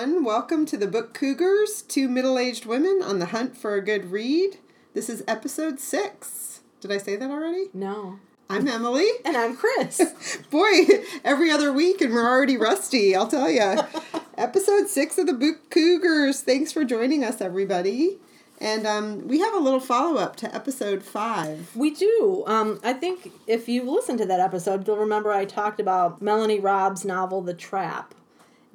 everyone. Welcome to the Book Cougars, two middle aged women on the hunt for a good read. This is episode six. Did I say that already? No. I'm Emily. And I'm Chris. Boy, every other week, and we're already rusty, I'll tell you. episode six of the Book Cougars. Thanks for joining us, everybody. And um, we have a little follow up to episode five. we do. Um, I think if you listen to that episode, you'll remember I talked about Melanie Raabe's novel, The Trap.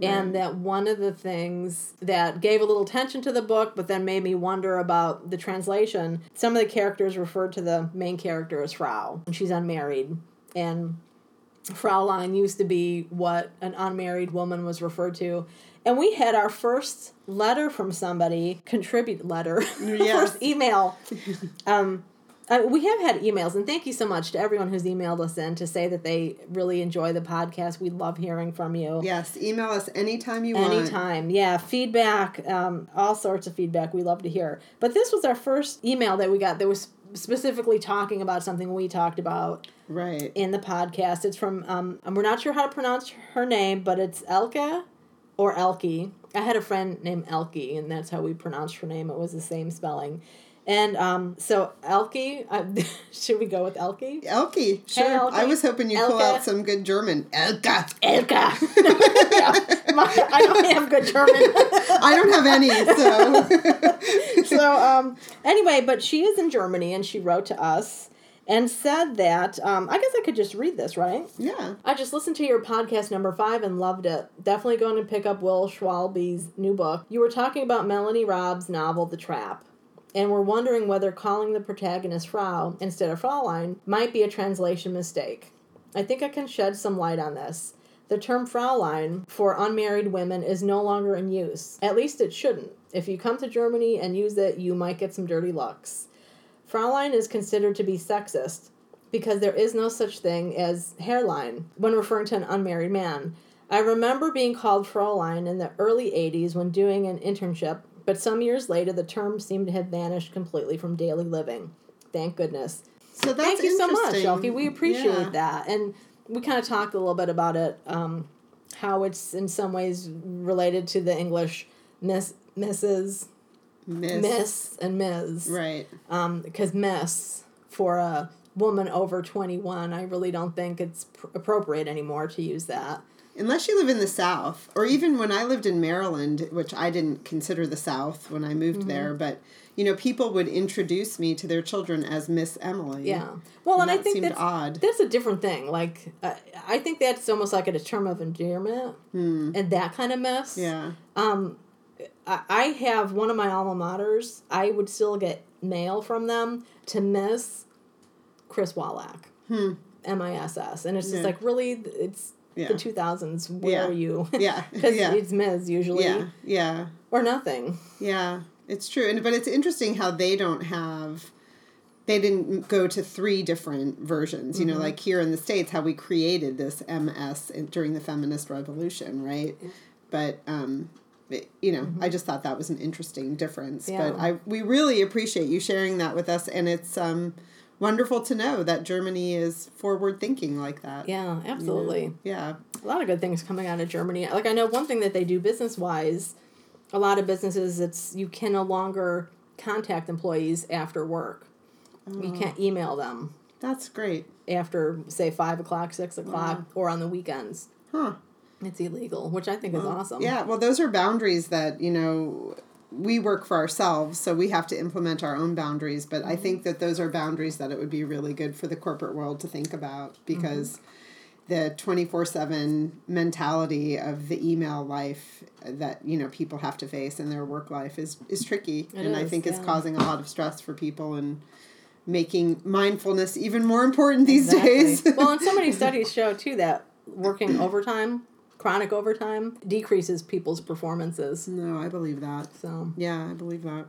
And that one of the things that gave a little tension to the book, but then made me wonder about the translation, some of the characters referred to the main character as Frau, and she's unmarried. And Fraulein used to be what an unmarried woman was referred to. And we had our first letter from somebody, contribute letter, Yes. first email. Um, uh, we have had emails, and thank you so much to everyone who's emailed us in to say that they really enjoy the podcast. We love hearing from you. Yes, email us anytime you want. Anytime, yeah, feedback, um, all sorts of feedback we love to hear. But this was our first email that we got that was specifically talking about something we talked about Right. in the podcast. It's from, um, and we're not sure how to pronounce her name, but it's Elke or Elke. I had a friend named Elke, and that's how we pronounced her name. It was the same spelling. And um, so Elke, uh, should we go with Elke? Elke, sure. Elke. I was hoping you'd pull out some good German. Elke. Elke. my, I don't have good German. I don't have any, so. so um, anyway, but she is in Germany, and she wrote to us and said that um, I guess I could just read this, right? yeah. I just listened to your podcast number five and loved it. Definitely going to pick up Will Schwalbe's new book. You were talking about Melanie Raabe's novel, The Trap, and were wondering whether calling the protagonist Frau instead of Fraulein might be a translation mistake. I think I can shed some light on this. The term Fraulein for unmarried women is no longer in use. At least it shouldn't. If you come to Germany and use it, you might get some dirty looks. Fraulein is considered to be sexist because there is no such thing as Herrlein when referring to an unmarried man. I remember being called Fraulein in the early 80s when doing an internship, but some years later the term seemed to have vanished completely from daily living. Thank goodness. So that's Thank you so much, interesting. We appreciate Yeah. that. And we kind of talked a little bit about it, um, how it's in some ways related to the English Miss, Mrs., Miss. Miss, and Ms Right. um because miss for a woman over 21 i really don't think it's pr- appropriate anymore to use that Unless you live in the South, or even when I lived in Maryland, which I didn't consider the South when I moved Mm-hmm. there, but you know, people would introduce me to their children as Miss Emily. yeah well and, And i think that's, odd. that's a different thing like uh, i think that's almost like a term of endearment and that kind of mess Hmm. Yeah. I, I have one of my alma maters i would still get mail from them to miss chris wallach m-i-s-s and it's just Hmm. Yeah. like really it's Yeah. the 2000s where Yeah. are you Yeah. because yeah. it's ms usually yeah. Yeah. or nothing Yeah, it's true. And but it's interesting how they don't have they didn't go to three different versions. You know, like here in the states how we created this MS during the feminist revolution, right? But um it- you know, I just thought that was an interesting difference. But I we really appreciate you sharing that with us and it's um wonderful to know that Germany is forward thinking like that. Yeah, absolutely. Yeah. A lot of good things coming out of Germany. Like I know one thing that they do business wise, a lot of businesses it's you can no longer contact employees after work. You Oh. can't email them That's great. after say five o'clock, six o'clock, or on the weekends. Huh. It's illegal, which I think is awesome. Yeah, well, those are boundaries that, you know, we work for ourselves, so we have to implement our own boundaries. But I think that those are boundaries that it would be really good for the corporate world to think about because the 24 7 mentality of the email life that, you know, people have to face in their work life is, is tricky. It and I is, think it's yeah. causing a lot of stress for people and making mindfulness even more important these Exactly. days. well, and so many studies show too that working overtime, chronic overtime, decreases people's performances. no, I believe that. So Yeah, I believe that.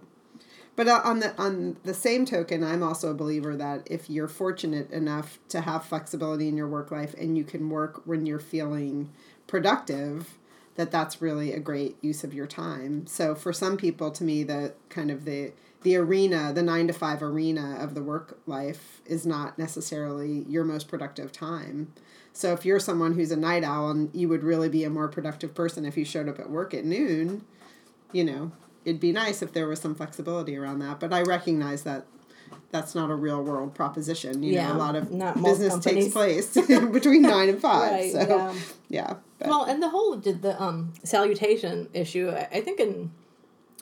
But uh, on the on the same token, I'm also a believer that if you're fortunate enough to have flexibility in your work life and you can work when you're feeling productive, that that's really a great use of your time. So for some people, to me, the kind of the the arena, the nine to five arena of the work life is not necessarily your most productive time. So if you're someone who's a night owl and you would really be a more productive person if you showed up at work at noon, you know, it'd be nice if there was some flexibility around that. But I recognize that that's not a real world proposition. You Yeah, know, a lot of business takes place between nine and five. Right, so yeah. yeah. but- Well, and the whole did the um salutation issue. I think in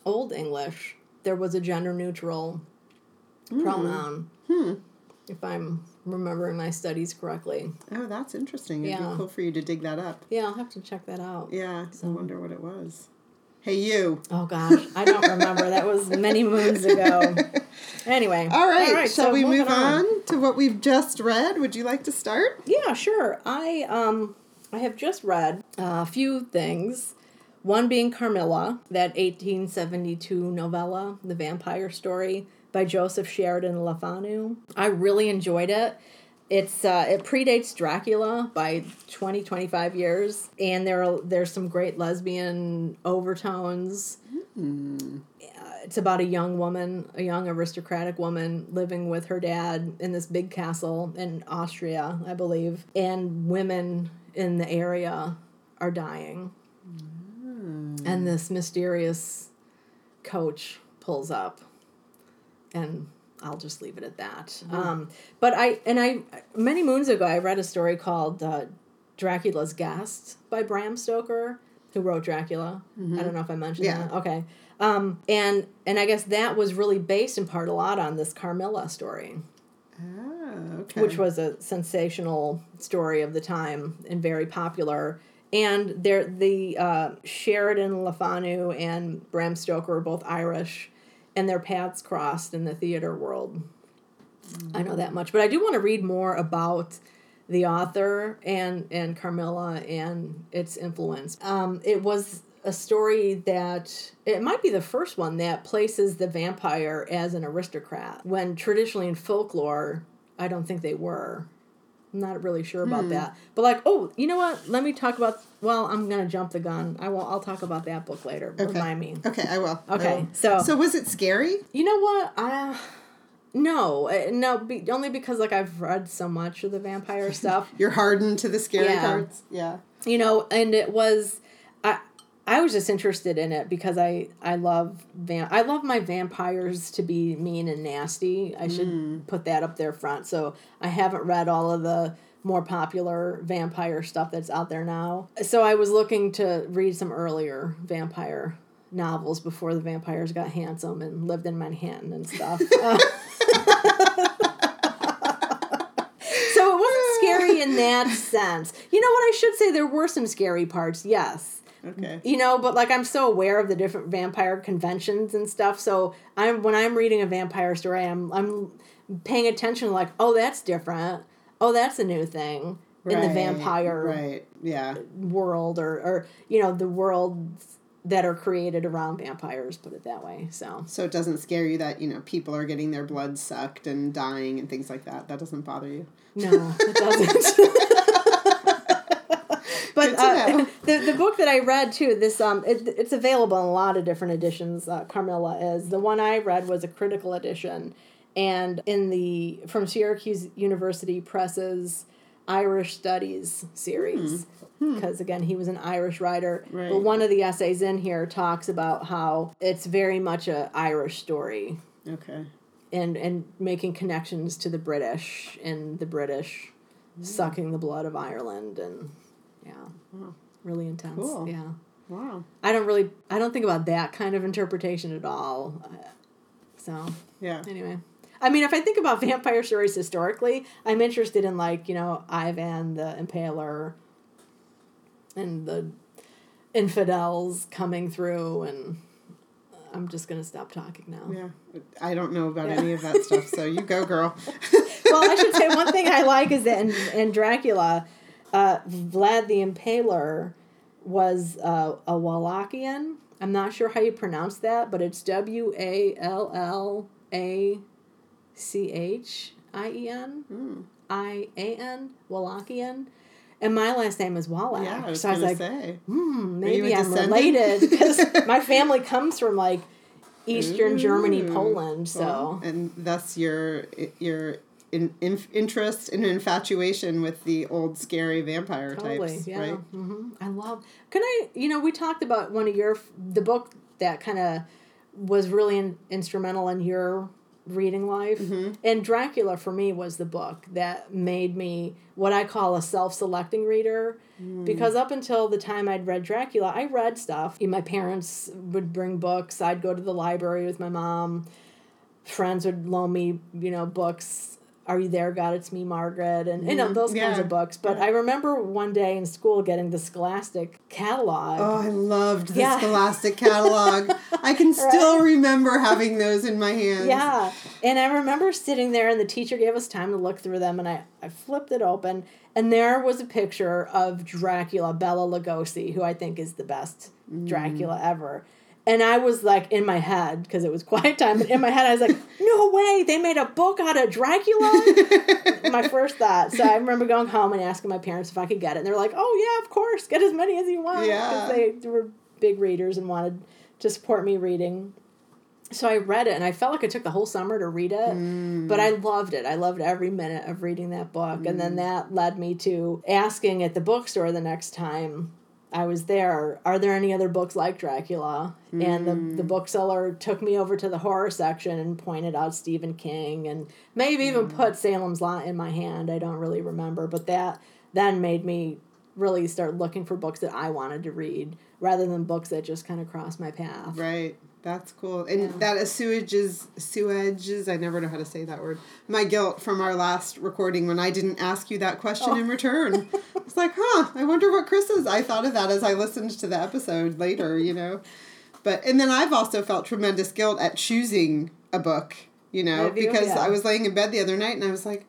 Old English there was a gender neutral pronoun. Hmm. If I'm remembering my studies correctly. oh, that's interesting. It'd Yeah. be cool for you to dig that up. Yeah, I'll have to check that out. Yeah, I wonder what it was. Hey, you. Oh gosh, I don't remember. That was many moons ago. Anyway. All right. All right shall so we move on. to what we've just read? Would you like to start? Yeah, sure. I um I have just read a few things. One being Carmilla, that 1872 novella, The Vampire Story by Joseph Sheridan Le Fanu. I really enjoyed it. It's uh, it predates Dracula by 20 25 years and there are there's some great lesbian overtones. It's about a young woman, a young aristocratic woman living with her dad in this big castle in Austria, I believe, and women in the area are dying. And this mysterious coach pulls up, and I'll just leave it at that. Um, but I and I many moons ago I read a story called uh, Dracula's Guest by Bram Stoker, who wrote Dracula. I don't know if I mentioned Yeah. that. Okay. Um, and and I guess that was really based in part a lot on this Carmilla story, Oh, okay. which was a sensational story of the time and very popular. And there, the uh, Sheridan Le Fanu and Bram Stoker were both Irish, and their paths crossed in the theater world. I know that much, but I do want to read more about the author and and Carmilla and its influence. Um, it was a story that it might be the first one that places the vampire as an aristocrat when traditionally in folklore, I don't think they were. I'm not really sure about that, but like, oh, you know what? Let me talk about. Well, I'm gonna jump the gun. I will. I'll talk about that book later. Okay. Remind me. Okay, I will. I Okay, will. so- so was it scary? You know what? I no, uh, no, be, only because like I've read so much of the vampire stuff. You're hardened to the scary Yeah. parts. Yeah. you know, and it was I was just interested in it because I I love van I love my vampires to be mean and nasty. I should put that up there front. So I haven't read all of the more popular vampire stuff that's out there now. So I was looking to read some earlier vampire novels before the vampires got handsome and lived in Manhattan and stuff. Uh, so it wasn't scary in that sense. You know what I should say? There were some scary parts, yes. Okay. You know, but like I'm so aware of the different vampire conventions and stuff. So I'm when I'm reading a vampire story, I'm I'm paying attention like, oh, that's different. Oh, that's a new thing in the vampire Right. Yeah. world or or you know, the worlds that are created around vampires, put it that way. So So it doesn't scare you that, you know, people are getting their blood sucked and dying and things like that. That doesn't bother you. No, it doesn't. Good uh, the the book that I read too, this um, it, it's available in a lot of different editions. Uh, Carmilla is the one I read was a critical edition, and in the from Syracuse University Press's Irish Studies series. Because again, he was an Irish writer. Right. But one of the essays in here talks about how it's very much a Irish story Okay. and and making connections to the British and the British sucking the blood of Ireland and yeah, Wow. really intense. Cool. Yeah, Wow. I don't really I don't think about that kind of interpretation at all. Uh, So Yeah. anyway. I mean, if I think about vampire stories historically, I'm interested in like you know Ivan the Impaler, and the infidels coming through, and I'm just gonna stop talking now. Yeah. I don't know about any of that stuff, so you go, girl. well, I should say one thing I like is that in, in Dracula, uh, Vlad the Impaler was uh, a Wallachian. I'm not sure how you pronounce that, but it's W A L L A C H I E N I A N, Wallachian. And my last name is Wallach. Yeah, I was so I was like, say. hmm, maybe I'm related because my family comes from like Eastern Germany, Poland. So Well, and thus your your in, in, interest and infatuation with the old scary vampire totally, types, yeah. right? hmm I love. Can I? You know, we talked about one of your the book that kind of was really in, instrumental in your reading life, Mm-hmm. and Dracula for me was the book that made me what I call a self-selecting reader. Mm. Because up until the time I'd read Dracula, I read stuff. My parents would bring books. I'd go to the library with my mom. Friends would loan me, you know, books. Are you there, God? It's me, Margaret, and you know those kinds Mm-hmm. of books. But I remember one day in school getting the Scholastic catalog. Oh, I loved the Yeah. Scholastic catalog. I can still remember having those in my hands. Yeah. And I remember sitting there and the teacher gave us time to look through them and I, I flipped it open and there was a picture of Dracula, Bela Lugosi, who I think is the best Dracula ever. And I was like in my head, because it was quiet time, but in my head I was like, no way, they made a book out of Dracula? my first thought. So I remember going home and asking my parents if I could get it. And they're like, oh, yeah, of course, get as many as you want. Yeah. Because they were big readers and wanted to support me reading so I read it and I felt like I took the whole summer to read it, but I mm. loved it. I loved every minute of reading that book. And then mm. that led me to asking at the bookstore the next time I was there, are there any other books like Dracula? And the, the hmm. bookseller took me over to the horror section and pointed out Stephen King and maybe even hmm. put Salem's Lot in my hand. I don't really remember, but that then made me really start looking for books that I wanted to read rather than books that just kind of crossed my path. Right. That's cool. And Yeah. that assuages, assuages, I never know how to say that word, my guilt from our last recording when I didn't ask you that question Oh. in return. it's like, huh, I wonder what Chris is. I thought of that as I listened to the episode later, you know. But, and then I've also felt tremendous guilt at choosing a book, you know, you? because Yeah. I was laying in bed the other night and I was like,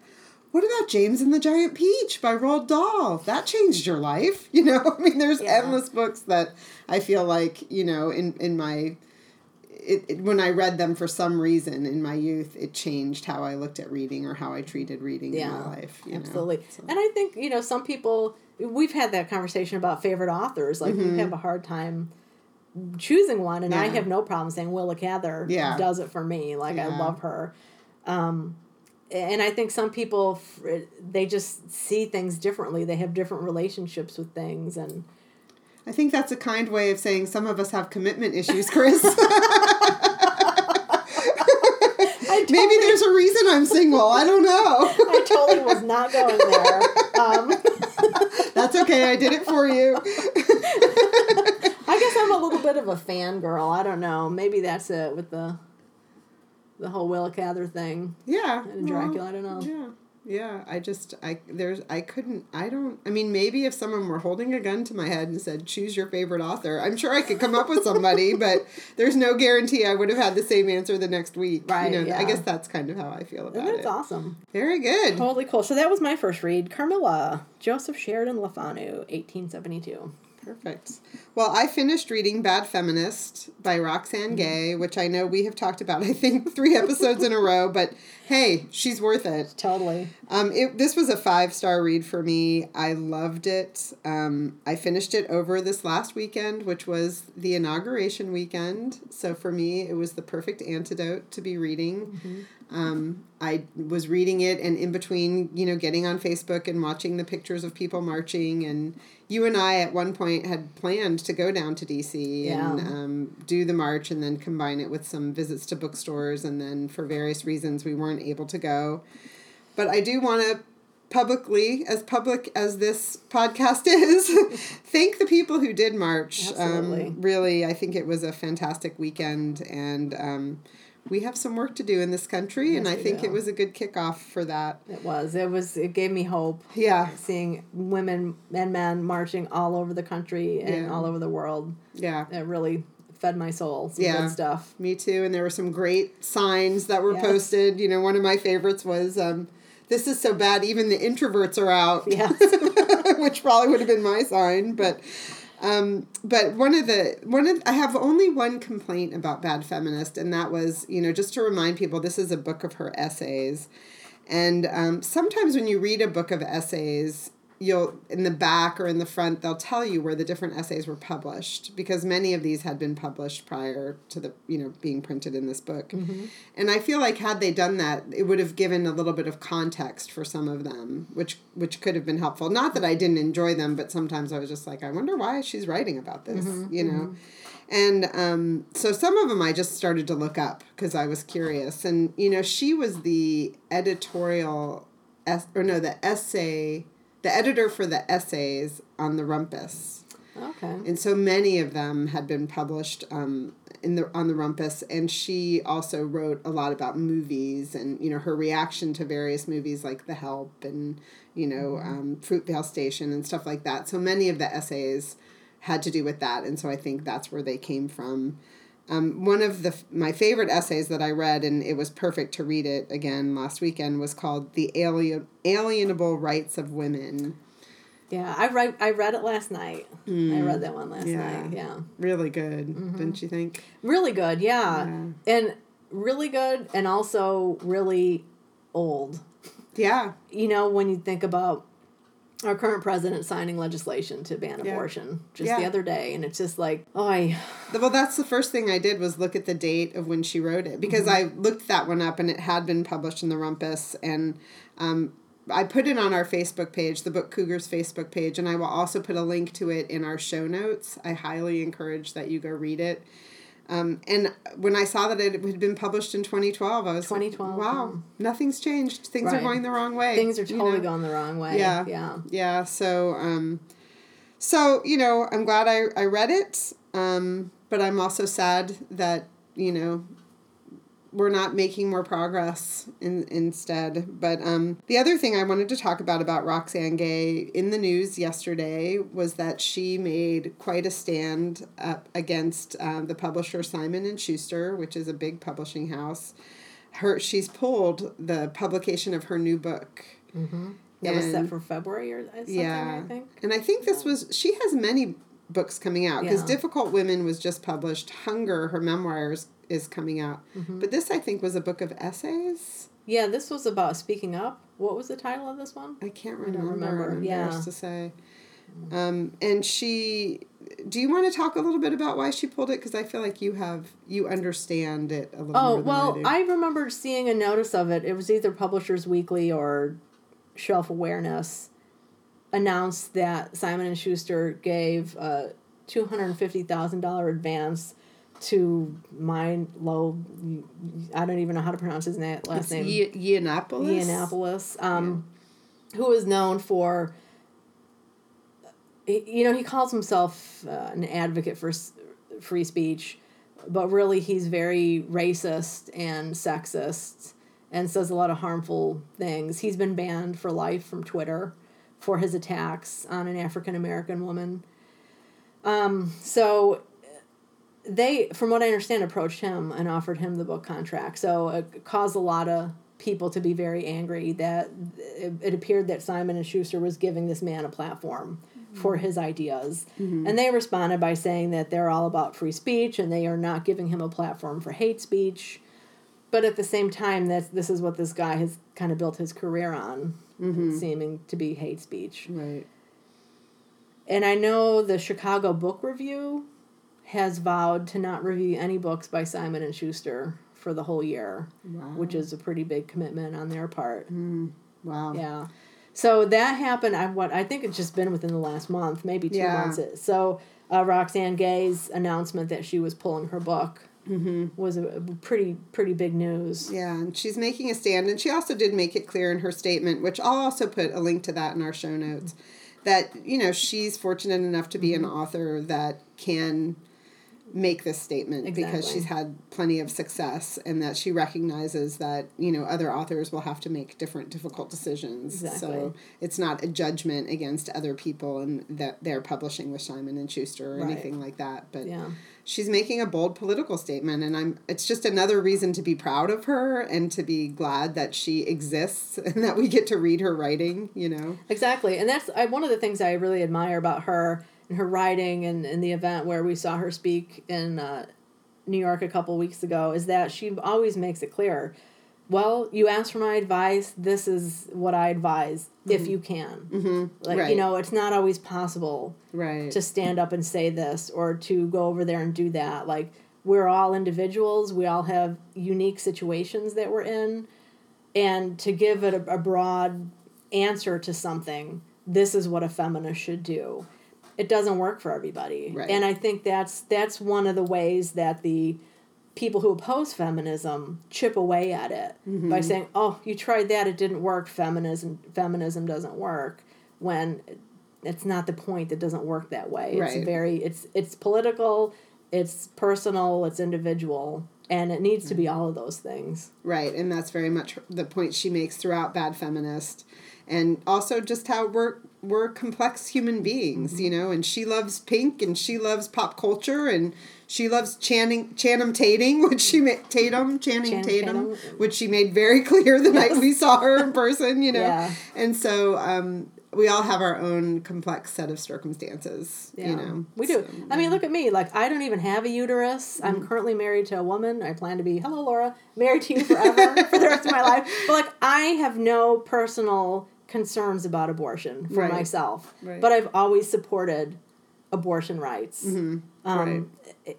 what about James and the Giant Peach by Roald Dahl? That changed your life, you know. I mean, there's Yeah. endless books that I feel like you know in in my it, it, when I read them for some reason in my youth, it changed how I looked at reading or how I treated reading in my life. Absolutely. So- And I think you know some people. We've had that conversation about favorite authors. Like you have a hard time choosing one, and I Mm-hmm. Have no problem saying Willa Cather Yeah. does it for me. Like I love her. Um, and I think some people they just see things differently. They have different relationships with things, and I think that's a kind way of saying some of us have commitment issues, Chris. Maybe there's a reason I'm single. I don't know. I totally was not going there. Um, That's okay. I did it for you. I guess I'm a little bit of a fangirl. I don't know. Maybe that's it with the the whole Willa Cather thing Yeah. and well, Dracula. I don't know. Yeah. Yeah, I just I there's I couldn't I don't I mean maybe if someone were holding a gun to my head and said choose your favorite author, I'm sure I could come up with somebody, but there's no guarantee I would have had the same answer the next week. Right, You know, I guess that's kind of how I feel about And that's it. awesome. Very good. Totally cool. So that was my first read. Carmilla, Joseph Sheridan Le Fanu, 1872. Perfect. Well, I finished reading Bad Feminist by Roxane Mm-hmm. Gay, which I know we have talked about, I think, three episodes in a row, but hey, she's worth it. Totally. Um, it, this was a five star read for me. I loved it. Um, I finished it over this last weekend, which was the inauguration weekend. So for me, it was the perfect antidote to be reading. Um, I was reading it, and in between, you know, getting on Facebook and watching the pictures of people marching, and you and I at one point had planned to go down to DC and Yeah. um, do the march, and then combine it with some visits to bookstores, and then for various reasons we weren't able to go. But I do want to publicly, as public as this podcast is, thank the people who did march. Absolutely. Um, really, I think it was a fantastic weekend, and um, we have some work to do in this country, and I think do. it was a good kickoff for that. It was. It was. It gave me hope Yeah, seeing women and men marching all over the country and Yeah. all over the world. yeah. It really fed my soul. Some Yeah. good stuff. Me too. And there were some great signs that were Yes. posted. You know, one of my favorites was, um, "This is so bad, even the introverts are out." Yes. which probably would have been my sign, but. Um, but one of the one of I have only one complaint about Bad Feminist, and that was you know just to remind people this is a book of her essays, and um, sometimes when you read a book of essays, you'll in the back or in the front they'll tell you where the different essays were published because many of these had been published prior to the you know being printed in this book Mm-hmm. and i feel like had they done that it would have given a little bit of context for some of them which which could have been helpful not that i didn't enjoy them but sometimes i was just like i wonder why she's writing about this Mm-hmm. you know and um, so some of them I just started to look up because I was curious. And, you know, she was the editorial, es- or no, the essay, the editor for the essays on the Rumpus. Okay. And so many of them had been published um, in the on the Rumpus, and she also wrote a lot about movies and you know her reaction to various movies like The Help and you know um, Fruitvale Station and stuff like that. So many of the essays had to do with that, and so I think that's where they came from. Um, one of the my favorite essays that I read, and it was perfect to read it again last weekend, was called "The Alien Alienable Rights of Women." Yeah, I read I read it last night. I read that one last Mm. Yeah. night. Yeah. Really good, didn't you think? Really good, yeah. Yeah. And really good and also really old. Yeah, You know, when you think about our current president signing legislation to ban Yeah. abortion just the other day and it's just like, oh, I Well, that's the first thing I did was look at the date of when she wrote it because I looked that one up and it had been published in the Rumpus and um, I put it on our Facebook page, the Book Cougars Facebook page, and I will also put a link to it in our show notes. I highly encourage that you go read it. Um, and when I saw that it had been published in 2012, I was like, 2012, wow, nothing's changed. Things are going the wrong way. things are you totally know? going the wrong way. Yeah. Yeah. Yeah, so um so, you know, I'm glad I, I read it. Um, but I'm also sad that, you know, we're not making more progress in, instead. But um, the other thing I wanted to talk about about Roxane Gay in the news yesterday was that she made quite a stand up against um, the publisher Simon and Schuster, which is a big publishing house. Her she's pulled the publication of her new book. That was set for February or something, yeah. I think. And I think this was, she has many books coming out because Yeah. Difficult Women was just published. Hunger, her memoirs, is coming out. Mm-hmm. But this, I think, was a book of essays. Yeah, this was about speaking up. What was the title of this one? I can't remember. remember. I'm Yeah. to say. Um, and she, do you want to talk a little bit about why she pulled it? Because I feel like you have, you understand it a little Oh, well, I. I remember seeing a notice of it. It was either Publishers Weekly or Shelf Awareness announced that Simon and Schuster gave a two hundred fifty thousand dollar advance to Mine Low. I don't even know how to pronounce his na- last it's name. Ye- Yiannopoulos? Yiannopoulos, um, who is known for, you know, he calls himself uh, an advocate for s- free speech, but really he's very racist and sexist and says a lot of harmful things. He's been banned for life from Twitter for his attacks on an African American woman. Um, so they, from what I understand, approached him and offered him the book contract. So it caused a lot of people to be very angry that it, it appeared that Simon and Schuster was giving this man a platform mm-hmm. for his ideas. Mm-hmm. And they responded by saying that they're all about free speech and they are not giving him a platform for hate speech. But at the same time, that's this is what this guy has kind of built his career on, mm-hmm. seeming to be hate speech. Right. And I know the Chicago Book Review has vowed to not review any books by Simon and Schuster for the whole year, Wow. which is a pretty big commitment on their part. Hmm. Wow. Yeah. So that happened. I what I think it's just been within the last month, maybe two Yeah. months. So uh, Roxane Gay's announcement that she was pulling her book mm-hmm. was a, a pretty pretty big news. Yeah, and she's making a stand, and she also did make it clear in her statement, which I'll also put a link to that in our show notes, that you know she's fortunate enough to be an mm-hmm. author that can make this statement because she's had plenty of success, and that she recognizes that you know other authors will have to make different difficult decisions. Exactly. So it's not a judgment against other people and that they're publishing with Simon and Schuster or Right. anything like that, but Yeah. she's making a bold political statement and i'm it's just another reason to be proud of her and to be glad that she exists and that we get to read her writing you know Exactly, and that's I, one of the things I really admire about her and her writing and, and the event where we saw her speak in uh, New York a couple weeks ago is that she always makes it clear well, you asked for my advice. This is what I advise if you can. Mm-hmm. Like, you know, it's not always possible Right. to stand up and say this or to go over there and do that. Like, we're all individuals, we all have unique situations that we're in. And to give it a, a broad answer to something, this is what a feminist should do. It doesn't work for everybody. Right. And I think that's that's one of the ways that the people who oppose feminism chip away at it Mm-hmm. by saying, "Oh, you tried that, it didn't work. Feminism feminism doesn't work." When it's not the point that doesn't work that way. It's very it's it's political, it's personal, it's individual, and it needs Mm-hmm. to be all of those things. Right, and that's very much the point she makes throughout Bad Feminist, and also just how we're we're complex human beings, Mm-hmm. you know. And she loves Pink, and she loves pop culture, and she loves Channing Channing Tatum, which she made Tatum Channing, Channing Tatum, Tatum. which she made very clear the night we saw her in person, you know. Yeah. And so um, we all have our own complex set of circumstances, Yeah, you know. we do. So, I mean, look at me. Like, I don't even have a uterus. Mm-hmm. I'm currently married to a woman. I plan to be, hello, Laura, married to you forever for the rest of my life. But like, I have no personal concerns about abortion for Right. myself. Right. But I've always supported abortion rights. Mm-hmm. Um,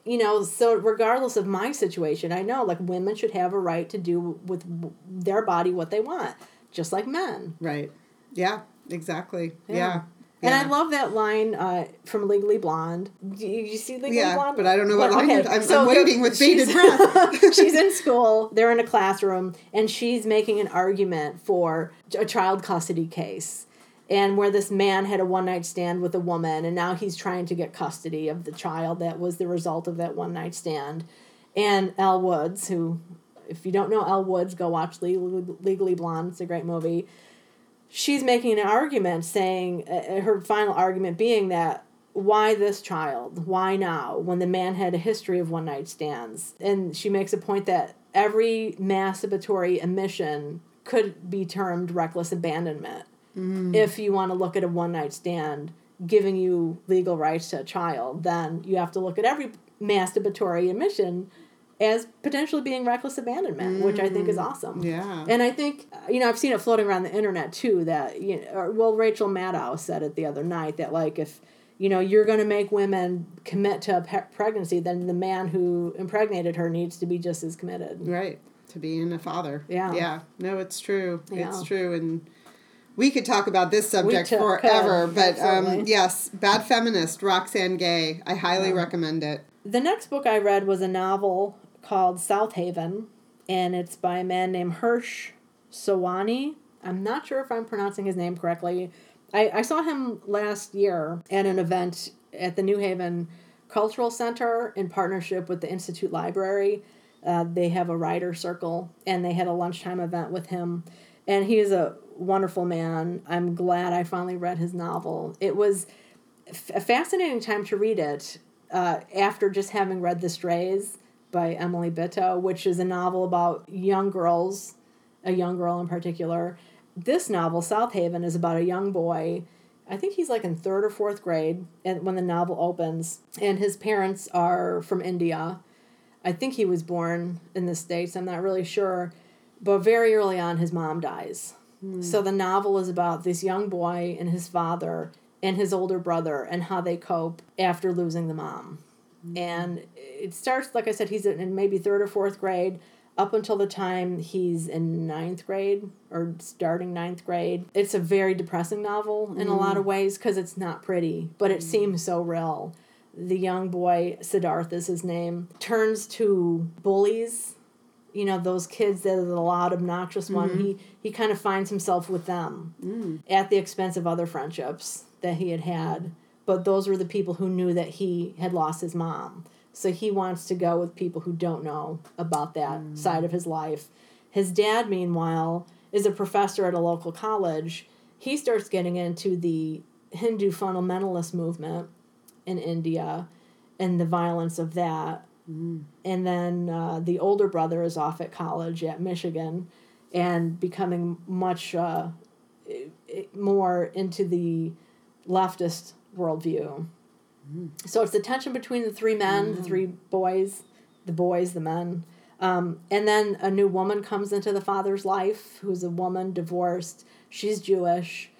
You know, so regardless of my situation, I know like women should have a right to do with their body what they want, just like men. Right. Yeah. Exactly. Yeah. And I love that line uh, from Legally Blonde. Do you, you see Legally Yeah, Blonde? but I don't know what line okay, I'm- so I'm waiting with bated breath. she's in school. They're in a classroom, and she's making an argument for a child custody case, and where this man had a one night stand with a woman, and now he's trying to get custody of the child that was the result of that one night stand. And Elle Woods, who, if you don't know Elle Woods, go watch Legally, Legally Blonde. It's a great movie she's making an argument saying uh, her final argument being that why this child? Why now? When the man had a history of one night stands. And she makes a point that every masturbatory emission could be termed reckless abandonment. If you want to look at a one night stand giving you legal rights to a child then you have to look at every masturbatory emission as potentially being reckless abandonment which i think is awesome Yeah. and I think, uh, you know, I've seen it floating around the internet too that, you know, or, well, Rachel Maddow said it the other night that, like, if, you know, you're going to make women commit to a pe- pregnancy, then the man who impregnated her needs to be just as committed. Right. To being a father. Yeah. Yeah. No, it's true. Yeah. It's true. And we could talk about this subject t- forever, could, but um, yes, Bad Feminist, Roxane Gay. I highly Yeah. recommend it. The next book I read was a novel called South Haven, and it's by a man named Hirsh Sawhney. I'm not sure if I'm pronouncing his name correctly. I, I saw him last year at an event at the New Haven Cultural Center in partnership with the Institute Library. Uh, they have a writer circle, and they had a lunchtime event with him. And he is a wonderful man. I'm glad I finally read his novel. It was f- a fascinating time to read it uh, after just having read The Strays by Emily Bitto, which is a novel about young girls, a young girl in particular. This novel, South Haven, is about a young boy. I think he's like in third or fourth grade and when the novel opens, and his parents are from India. I think he was born in the States, I'm not really sure. But very early on, his mom dies. Hmm. So the novel is about this young boy and his father and his older brother and how they cope after losing the mom. And mm-hmm. it starts, like I said, he's in maybe third or fourth grade. Up until the time he's in ninth grade or starting ninth grade. It's a very depressing novel in a mm. lot of ways because it's not pretty, but it mm. seems so real. The young boy, Siddharth is his name, turns to bullies you know those kids that are the loud obnoxious one. Mm-hmm. He he kind of finds himself with them mm. at the expense of other friendships that he had had but those were the people who knew that he had lost his mom. So he wants to go with people who don't know about that side of his life. His dad meanwhile is a professor at a local college. He starts getting into the hindu fundamentalist movement in india and the violence of that. And then uh, the older brother is off at college at Michigan and becoming much uh, more into the leftist worldview. So it's the tension between the three men, the three boys, the boys, the men. Um, and then a new woman comes into the father's life who's a woman divorced. She's Jewish.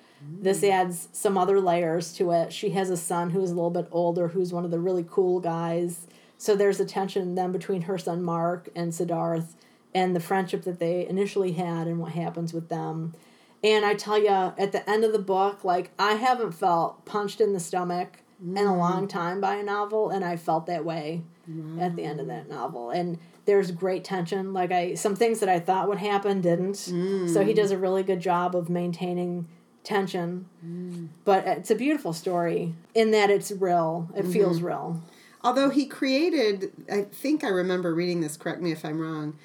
This adds some other layers to it. She has a son who's a little bit older, who's one of the really cool guys. So there's a tension then between her son Mark and Siddharth and the friendship that they initially had and what happens with them. And I tell you, at the end of the book, like I haven't felt punched in the stomach in a mm. long time by a novel, and I felt that way at the end of that novel. And there's great tension. Like I, some things that I thought would happen didn't. Mm. So he does a really good job of maintaining tension. Mm. But it's a beautiful story in that it's real. It mm-hmm. feels real. Although he created, I think I remember reading this, correct me if I'm wrong,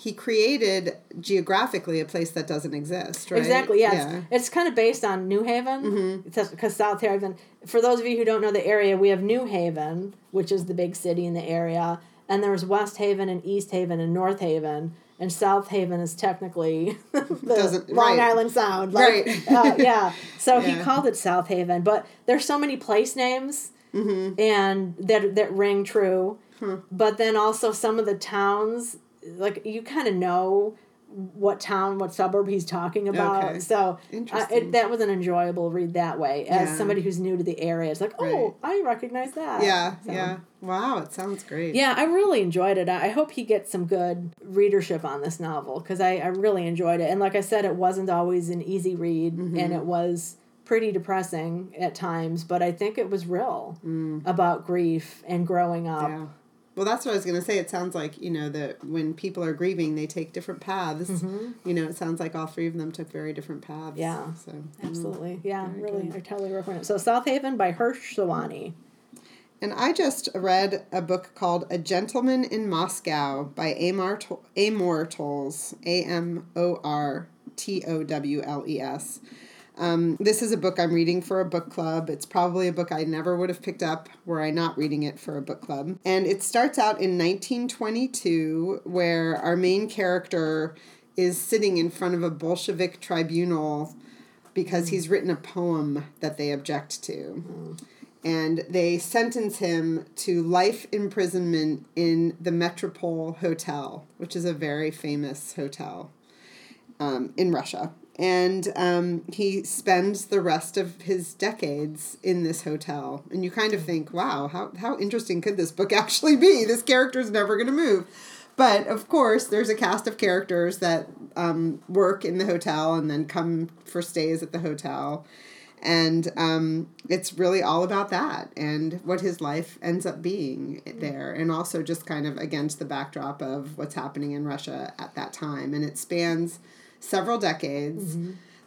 he created geographically a place that doesn't exist, right? Exactly. Yeah, It's, it's kind of based on New Haven because South Haven. For those of you who don't know the area, we have New Haven, which is the big city in the area, and there's West Haven and East Haven and North Haven. And South Haven is technically the Long right. Island Sound, like, Right. uh, yeah. So he called it South Haven, but there's so many place names Mm-hmm. and that that ring true. But then also some of the towns, like you kind of know what town, what suburb he's talking about. Okay. So uh, it, that was an enjoyable read that way. As Yeah. somebody who's new to the area, it's like, oh, I recognize that. Yeah, So- yeah. Wow, it sounds great. Yeah, I really enjoyed it. I hope he gets some good readership on this novel because I, I really enjoyed it. And like I said, it wasn't always an easy read Mm-hmm. and it was pretty depressing at times, but I think it was real about grief and growing up. Mm. Yeah. Well, that's what I was going to say. It sounds like, you know, that when people are grieving, they take different paths. You know, it sounds like all three of them took very different paths. Mm-hmm. Yeah. So, mm. Absolutely. Yeah, Very really. good. I totally recommend it. So, South Haven by Hirsh Sawhney. And I just read a book called A Gentleman in Moscow by Amor, Tol- Amor Towles, A M O R T O W L E S. Um, this is a book I'm reading for a book club. It's probably a book I never would have picked up were I not reading it for a book club. And it starts out in 1922, where our main character is sitting in front of a Bolshevik tribunal because he's written a poem that they object to and they sentence him to life imprisonment in the Metropol Hotel, which is a very famous hotel um, in Russia. And um, he spends the rest of his decades in this hotel. And you kind of think, wow, how, how interesting could this book actually be? This character's never going to move. But of course, there's a cast of characters that um, work in the hotel and then come for stays at the hotel and um, it's really all about that and what his life ends up being there and also just kind of against the backdrop of what's happening in russia at that time and it spans several decades.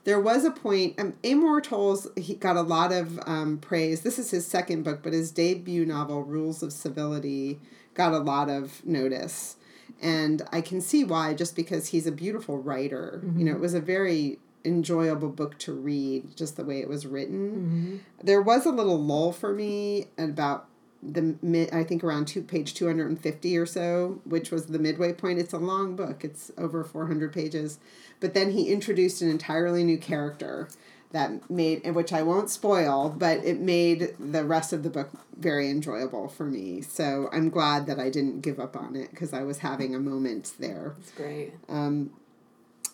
There was a point um, Amor Towles he got a lot of um, praise. This is his second book but his debut novel rules of civility got a lot of notice. And i can see why just because he's a beautiful writer. You know it was a very enjoyable book to read just the way it was written. There was a little lull for me about the mid i think around two page 250 or so which was the midway point. It's a long book. It's over 400 pages. But then he introduced an entirely new character that made and which i won't spoil but it made the rest of the book very enjoyable for me. So i'm glad that i didn't give up on it because i was having a moment there. It's great. Um,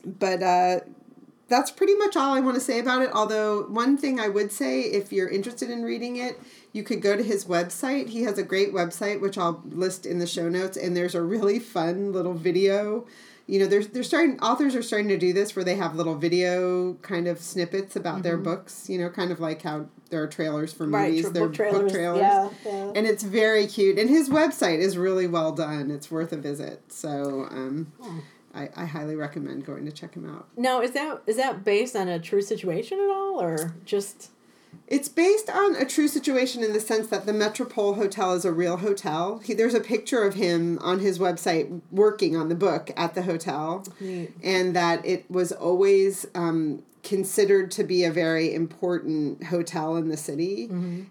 but uh, that's pretty much all I want to say about it. Although, one thing I would say, if you're interested in reading it, you could go to his website. He has a great website, which I'll list in the show notes, and there's a really fun little video. You know, they're, they're starting, authors are starting to do this where they have little video kind of snippets about their books, you know, kind of like how there are trailers for Right. movies. tra- They're book trailers. Yeah. yeah. And it's very cute. And his website is really well done. It's worth a visit. So um, I, I highly recommend going to check him out. now, is that is that based on a true situation at all, or just It's based on a true situation in the sense that the Metropol Hotel is a real hotel. He, there's a picture of him on his website working on the book at the hotel, Neat. and that it was always um, considered to be a very important hotel in the city.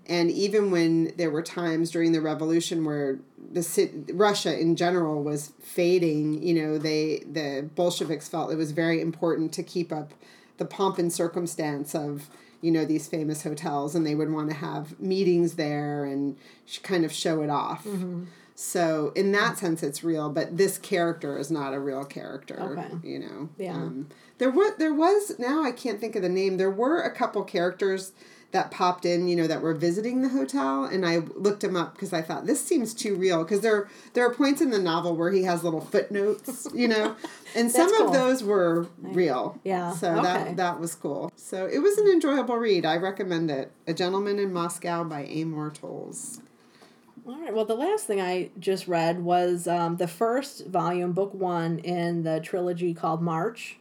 And even when there were times during the revolution where the ci- Russia in general was fading, you know, they the Bolsheviks felt it was very important to keep up the pomp and circumstance of you know these famous hotels and they would want to have meetings there and sh- kind of show it off So in that sense, it's real, but this character is not a real character. Okay. You know. Yeah. Um, there were there was now I can't think of the name. There were a couple characters that popped in, you know, that were visiting the hotel, and I looked him up because I thought this seems too real. Because there there are points in the novel where he has little footnotes, you know, and some That's of those were real. Yeah, So okay. that that was cool. So it was an enjoyable read. I recommend it. A Gentleman in Moscow by Amor Towles. All right. Well, the last thing I just read was um, the first volume, book one, in the trilogy called March,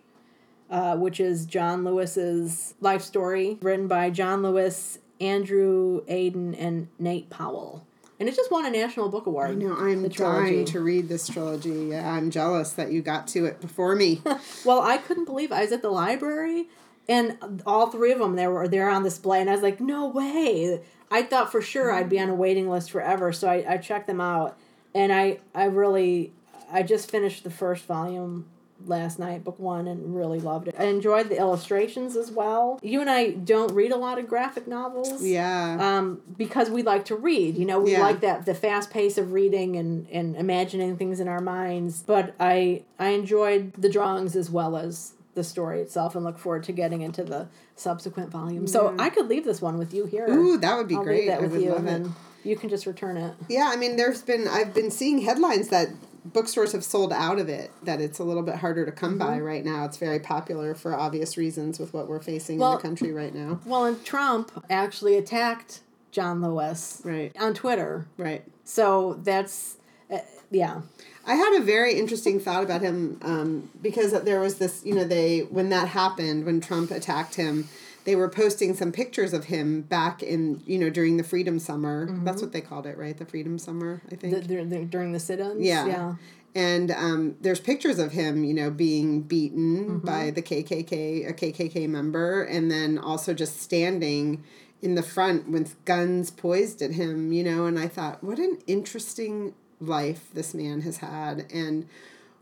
uh, which is John Lewis's life story, written by John Lewis, Andrew Aydin, and Nate Powell. And it just won a National Book Award. I know I'm dying to read this trilogy. Yeah, I'm jealous that you got to it before me. Well, I couldn't believe I was at the library and all three of them they were there on display and I was like, "No way." I thought for sure I'd be on a waiting list forever, so I, I checked them out and I I really I just finished the first volume last night, book 1 and really loved it. I enjoyed the illustrations as well. You and I don't read a lot of graphic novels. yeah. Um, because we like to read, you know, we Yeah. like that the fast pace of reading and, and imagining things in our minds. But I I enjoyed the drawings as well as the story itself, and look forward to getting into the subsequent volumes. So I could leave this one with you here. Ooh, that would be I'll great. leave that I with would you, love and it. then you can just return it. Yeah, I mean, there's been I've been seeing headlines that bookstores have sold out of it. That it's a little bit harder to come by Mm-hmm. right now. It's very popular for obvious reasons with what we're facing in the country right now. Well, and Trump actually attacked John Lewis Right, on Twitter. right. So that's uh, yeah. I had a very interesting thought about him um, because there was this, you know, they when that happened when Trump attacked him, they were posting some pictures of him back in, you know, during the Freedom Summer. That's what they called it, right? The Freedom Summer, I think. The, the, the, during the sit-ins. Yeah. Yeah. And um, there's pictures of him, you know, being beaten by the KKK, a KKK member, and then also just standing in the front with guns poised at him, you know. And I thought, what an interesting life this man has had, and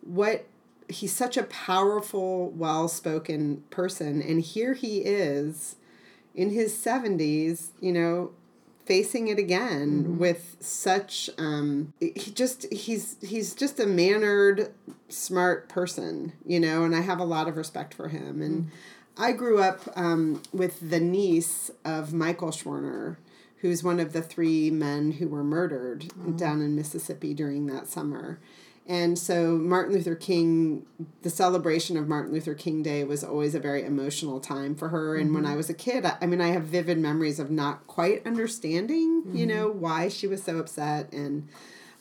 what he's such a powerful, well spoken person. And here he is in his 70s, you know, facing it again with such um he just he's he's just a mannered smart person you know and i have a lot of respect for him. And i grew up um, with the niece of michael schwerner who's one of the three men who were murdered down in mississippi during that summer and so Martin Luther King, the celebration of Martin Luther King Day was always a very emotional time for her. And when I was a kid, I, I mean, I have vivid memories of not quite understanding, you know, why she was so upset. And,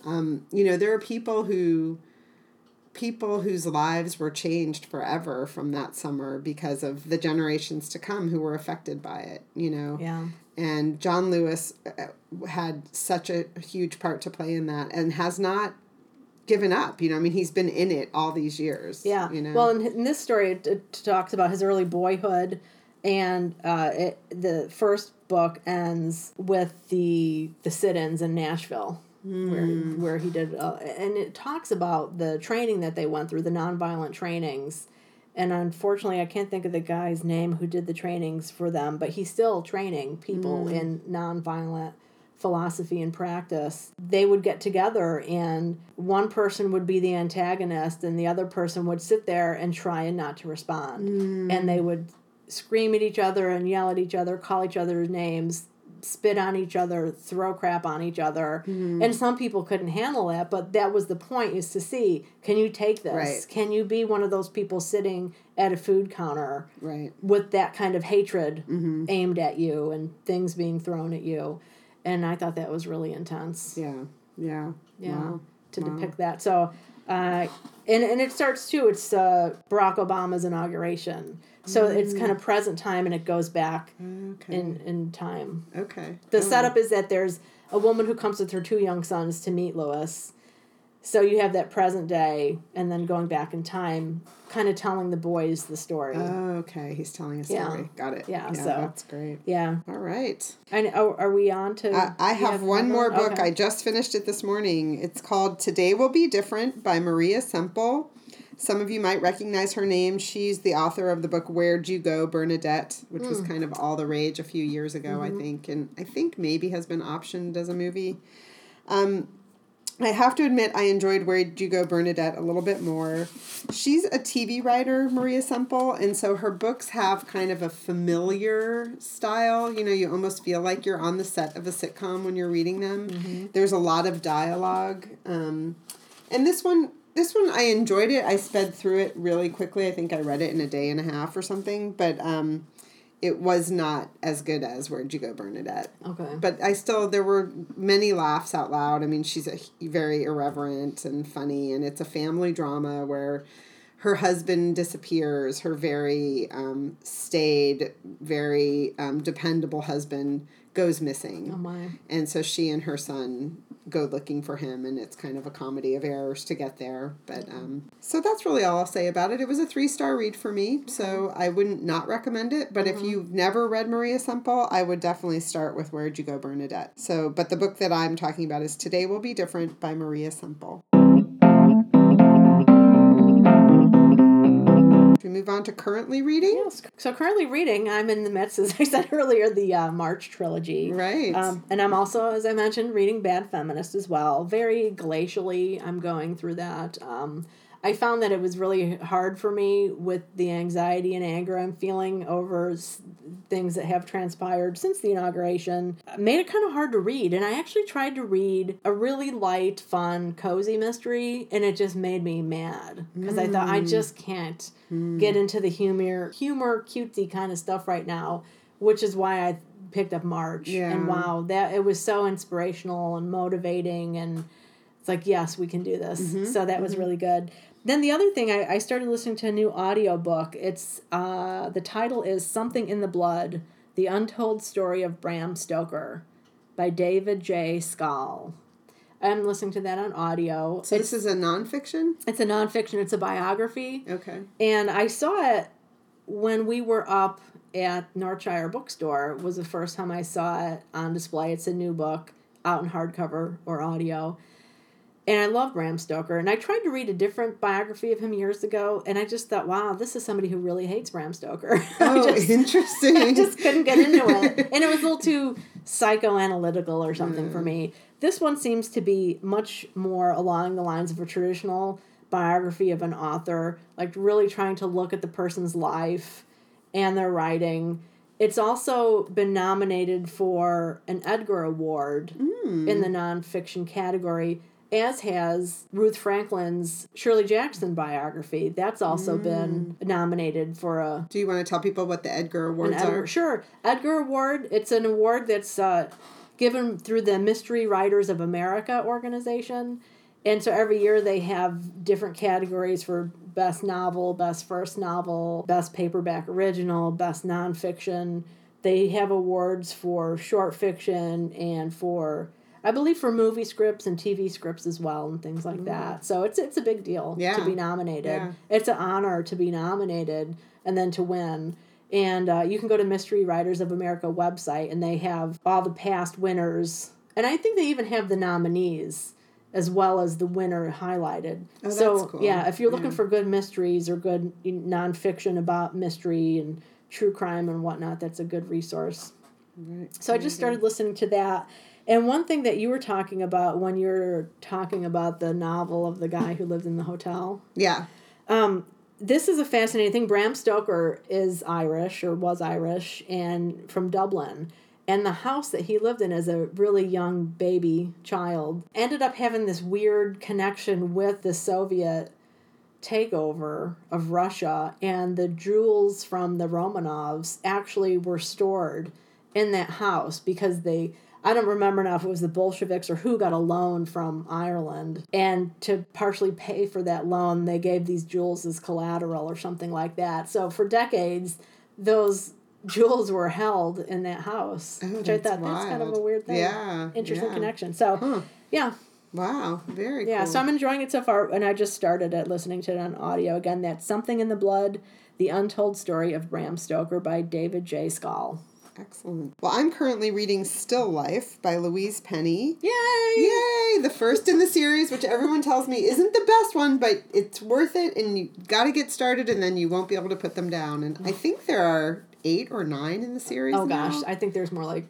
um, you know, there are people who, people whose lives were changed forever from that summer because of the generations to come who were affected by it, you know Yeah. and John Lewis uh, had such a huge part to play in that and has not given up you know i mean he's been in it all these years Yeah. you know Well, in, in this story, it, it talks about his early boyhood, and uh, it, the first book ends with the the sit-ins in Nashville, where Hmm. where he did, uh, and it talks about the training that they went through, the nonviolent trainings. And unfortunately, I can't think of the guy's name who did the trainings for them, but he's still training people Hmm. in nonviolent philosophy and practice, they would get together and one person would be the antagonist and the other person would sit there and try and not to respond. Mm. And they would scream at each other and yell at each other, call each other's names, spit on each other, throw crap on each other. Mm-hmm. And some people couldn't handle that, but that was the point is to see, can you take this? Right. Can you be one of those people sitting at a food counter right with that kind of hatred mm-hmm. aimed at you and things being thrown at you. And I thought that was really intense. yeah yeah Yeah. Wow. To depict that. So, uh, and, and it starts too, it's uh, Barack Obama's inauguration. So it's kind of present time and it goes back okay in, in time. okay The Oh, setup is that there's a woman who comes with her two young sons to meet Lewis. So you have that present day and then going back in time, kind of telling the boys the story. oh, okay he's telling a story Yeah. got it Yeah, yeah so- that's great yeah. all right And are, are we on to? I, I you have one more book. Okay. I just finished it this morning. It's called Today Will Be Different by Maria Semple. Some of you might recognize her name. She's the author of the book Where'd You Go, Bernadette, which Hmm. was kind of all the rage a few years ago, Mm-hmm. I think. And I think maybe has been optioned as a movie. Um, I have to admit, I enjoyed Where'd You Go, Bernadette a little bit more. She's a TV writer, Maria Semple, and so her books have kind of a familiar style. You know, you almost feel like you're on the set of a sitcom when you're reading them. Mm-hmm. There's a lot of dialogue. Um, and this one, this one, I enjoyed it. I sped through it really quickly. I think I read it in a day and a half or something. But um, it was not as good as Where'd You Go, Bernadette? Okay. But I still, there were many laughs out loud. I mean, she's a very irreverent and funny, and it's a family drama where her husband disappears. Her very um, staid, very um, dependable husband goes missing. Oh my. And so she and her son go looking for him and it's kind of a comedy of errors to get there but um, so that's really all i'll say about it. It was a three star read for me so i wouldn't not recommend it but mm-hmm. if you've never read maria semple i would definitely start with where'd you go bernadette. So but the book that i'm talking about is today will be different by maria semple we move on to currently reading? Yes. So currently reading, I'm in the midst, as I said earlier, the uh, March trilogy. Right. Um, and I'm also, as I mentioned, reading Bad Feminist as well. Very glacially, I'm going through that. Um, I found that it was really hard for me with the anxiety and anger I'm feeling over things that have transpired since the inauguration. It made it kind of hard to read, and I actually tried to read a really light, fun, cozy mystery, and it just made me mad because mm. I thought I mm. just can't mm. get into the humor, humor, cutesy kind of stuff right now, which is why I picked up March. Yeah. And wow, that it was so inspirational and motivating and it's like yes we can do this mm-hmm. so that was mm-hmm. really good then the other thing I, I started listening to a new audio book it's uh, the title is something in the blood the untold story of bram stoker by david j. Skal i'm listening to that on audio. So it's, this is a nonfiction? It's a nonfiction. It's a biography. Okay. And i saw it when we were up at northshire bookstore was the first time i saw it on display. It's a new book out in hardcover or audio and I love Bram Stoker. And I tried to read a different biography of him years ago, and I just thought, wow, this is somebody who really hates Bram Stoker. Oh, just, interesting. I just couldn't get into it. And it was a little too psychoanalytical or something mm. for me. This one seems to be much more along the lines of a traditional biography of an author, like really trying to look at the person's life and their writing. It's also been nominated for an Edgar Award mm. in the nonfiction category as has Ruth Franklin's Shirley Jackson biography. That's also mm. been nominated for a. Do you want to tell people what the Edgar Awards Edgar, are? Sure. Edgar Award, it's an award that's uh, given through the Mystery Writers of America organization. And so every year they have different categories for best novel, best first novel, best paperback original, best nonfiction. They have awards for short fiction and for I believe for movie scripts and TV scripts as well and things like mm. that. So it's it's a big deal yeah. to be nominated. Yeah. It's an honor to be nominated and then to win. And uh, you can go to Mystery Writers of America website and they have all the past winners. And I think they even have the nominees as well as the winner highlighted. Oh, so cool. yeah, if you're looking yeah. for good mysteries or good nonfiction about mystery and true crime and whatnot, that's a good resource. Right. So I just started listening to that and one thing that you were talking about when you're talking about the novel of the guy who lived in the hotel. Yeah. Um, this is a fascinating thing. Bram Stoker is Irish or was Irish and from Dublin. And the house that he lived in as a really young baby child ended up having this weird connection with the Soviet takeover of Russia. And the jewels from the Romanovs actually were stored in that house because they I don't remember now if it was the Bolsheviks or who got a loan from Ireland. And to partially pay for that loan, they gave these jewels as collateral or something like that. So for decades, those jewels were held in that house. Oh, which I thought wild. that's kind of a weird thing. Yeah. Interesting yeah. connection. So, huh. yeah. Wow, very yeah, cool. so I'm enjoying it so far, and I just started it listening to it on audio again. That's Something in the Blood The Untold Story of Bram Stoker by David J. Skal. Excellent. Well, I'm currently reading Still Life by Louise Penny. Yay! Yay! The first in the series, which everyone tells me isn't the best one, but it's worth it, and you got to get started, and then you won't be able to put them down. And I think there are eight or nine in the series. Oh now. gosh, I think there's more like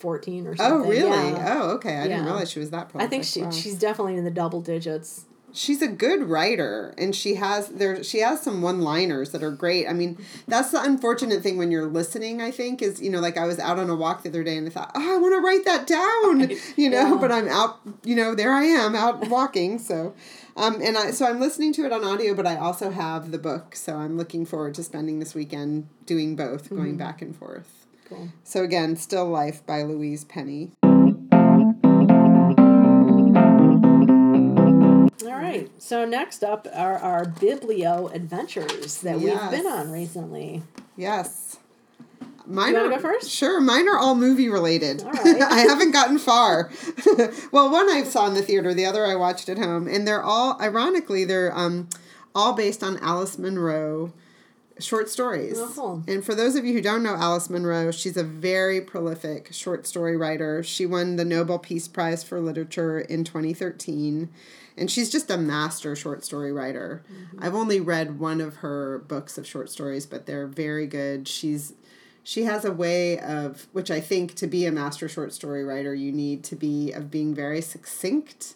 14 or oh, something. Oh, really? Yeah. Oh, okay. I didn't realize she was that prolific. I think she Wow. she's definitely in the double digits. She's a good writer and she has there she has some one liners that are great i mean that's the unfortunate thing when you're listening i think is you know like i was out on a walk the other day and i thought oh i want to write that down you know Yeah. but i'm out you know there i am out walking so um, and I, so I'm listening to it on audio, but I also have the book. So I'm looking forward to spending this weekend doing both, going back and forth. Cool. So again, Still Life by Louise Penny. So next up are our Biblio adventures that we've been on recently. Yes. Mine You are, go first? Sure, mine are all movie related. All right. I haven't gotten far. well, one I saw in the theater, the other I watched at home, and they're all ironically they're um, all based on Alice Munro short stories. Oh, cool. And for those of you who don't know Alice Munro, she's a very prolific short story writer. She won the Nobel Peace Prize for Literature in 2013. And she's just a master short story writer. I've only read one of her books of short stories, but they're very good. She's she has a way of which I think to be a master short story writer you need to be of being very succinct,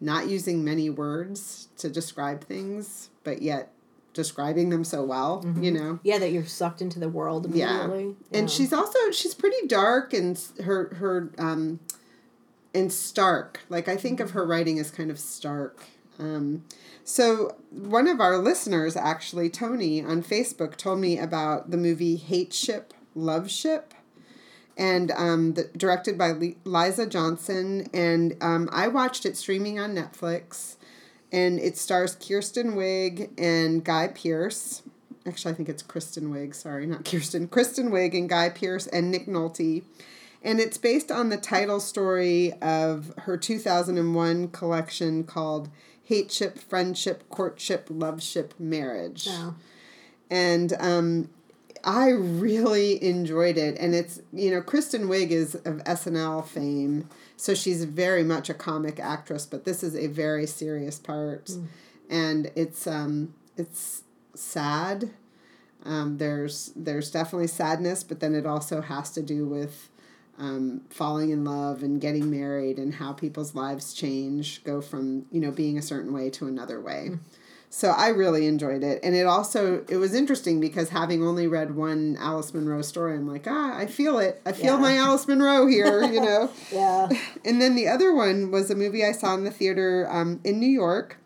not using many words to describe things, but yet describing them so well, you know. Yeah, that you're sucked into the world Yeah. immediately. And she's also she's pretty dark and her her um and stark. Like I think of her writing as kind of stark. Um so one of our listeners actually Tony on Facebook told me about the movie Hate Ship Love Ship and um, the, directed by Li- Liza Johnson and um, I watched it streaming on Netflix and it stars Kirsten Wiig and Guy Pearce. Actually, I think it's Kristen Wiig. Sorry, not Kirsten. Kristen Wiig and Guy Pearce and Nick Nolte. And it's based on the title story of her 2001 collection called Hateship, Friendship, Courtship, Loveship, Marriage Yeah. and um, I really enjoyed it. And it's you know Kristen Wiig is of SNL fame, so she's very much a comic actress, but this is a very serious part, and it's um, it's sad. Um, there's there's definitely sadness, but then it also has to do with um, falling in love and getting married and how people's lives change, go from you know being a certain way to another way. So I really enjoyed it, and it also it was interesting because having only read one Alice Munro story, I'm like, ah, I feel it. I feel Yeah. my Alice Munro here, you know. Yeah. And then the other one was a movie I saw in the theater um, in New York.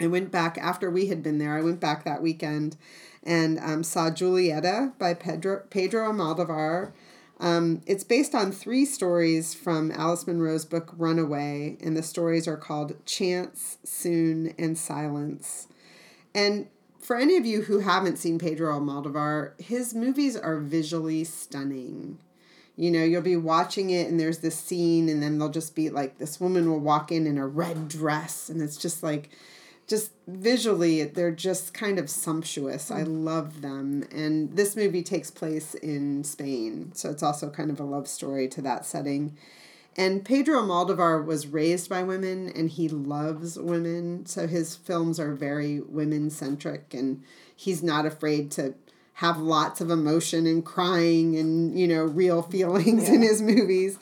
I went back after we had been there. I went back that weekend and um, saw Julieta by Pedro Pedro Almodovar. Um, it's based on three stories from Alice Munro's book Runaway, and the stories are called Chance, Soon, and Silence. And for any of you who haven't seen Pedro Almodovar, his movies are visually stunning. You know, you'll be watching it and there's this scene, and then they'll just be like, this woman will walk in in a red dress, and it's just like, just visually, they're just kind of sumptuous. I mm. love them. And this movie takes place in Spain, so it's also kind of a love story to that setting. And Pedro Almodovar was raised by women and he loves women. So his films are very women centric and he's not afraid to have lots of emotion and crying and, you know, real feelings in his movies.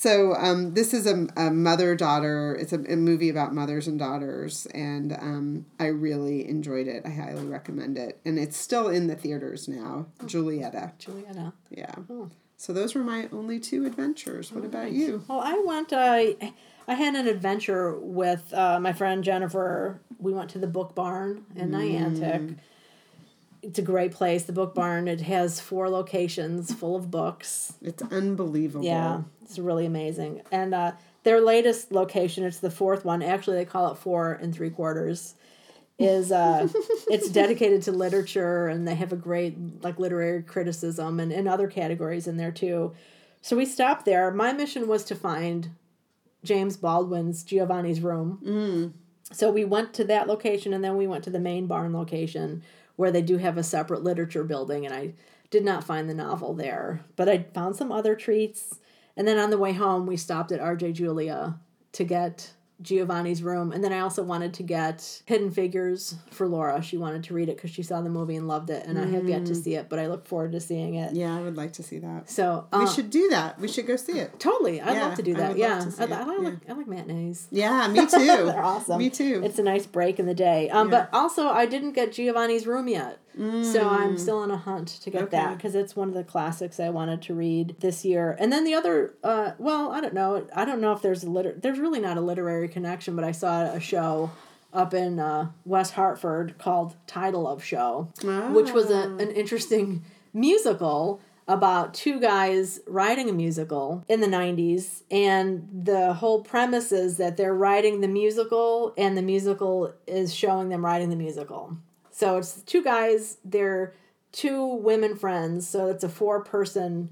So um, this is a, a mother daughter. It's a, a movie about mothers and daughters, and um, I really enjoyed it. I highly recommend it, and it's still in the theaters now. Julieta, Julieta. yeah. Oh. So those were my only two adventures. What about you? Well, I went. I I had an adventure with uh, my friend Jennifer. We went to the Book Barn in Niantic. It's a great place. The Book Barn. It has four locations full of books. It's unbelievable. Yeah, it's really amazing. And uh, their latest location, it's the fourth one. Actually, they call it four and three quarters. Is uh, it's dedicated to literature, and they have a great like literary criticism and, and other categories in there too. So we stopped there. My mission was to find James Baldwin's Giovanni's Room. Mm. So we went to that location, and then we went to the main barn location where they do have a separate literature building, and I did not find the novel there, but I found some other treats. And then on the way home, we stopped at RJ Julia to get Giovanni's Room. And then I also wanted to get Hidden Figures for Laura. She wanted to read it because she saw the movie and loved it. And I have yet to see it, but I look forward to seeing it. Yeah, I would like to see that. So we uh, should do that. We should go see it. totally. I'd Yeah, love to do that. would Yeah, I, it. I, like Yeah. I like matinees. Yeah, me too. They're awesome. Me too. It's a nice break in the day. Um, Yeah. but also I didn't get Giovanni's Room yet, so I'm still on a hunt to get that Mm. Because it's one of the classics I wanted to read this year. And then the other, uh, well, I don't know. I don't know if there's a liter- There's really not a literary connection, but I saw a show up in uh, West Hartford called Title of Show, which was a, an interesting musical about two guys writing a musical in the 90s and the whole premise is that they're writing the musical and the musical is showing them writing the musical so it's two guys they're two women friends so it's a four person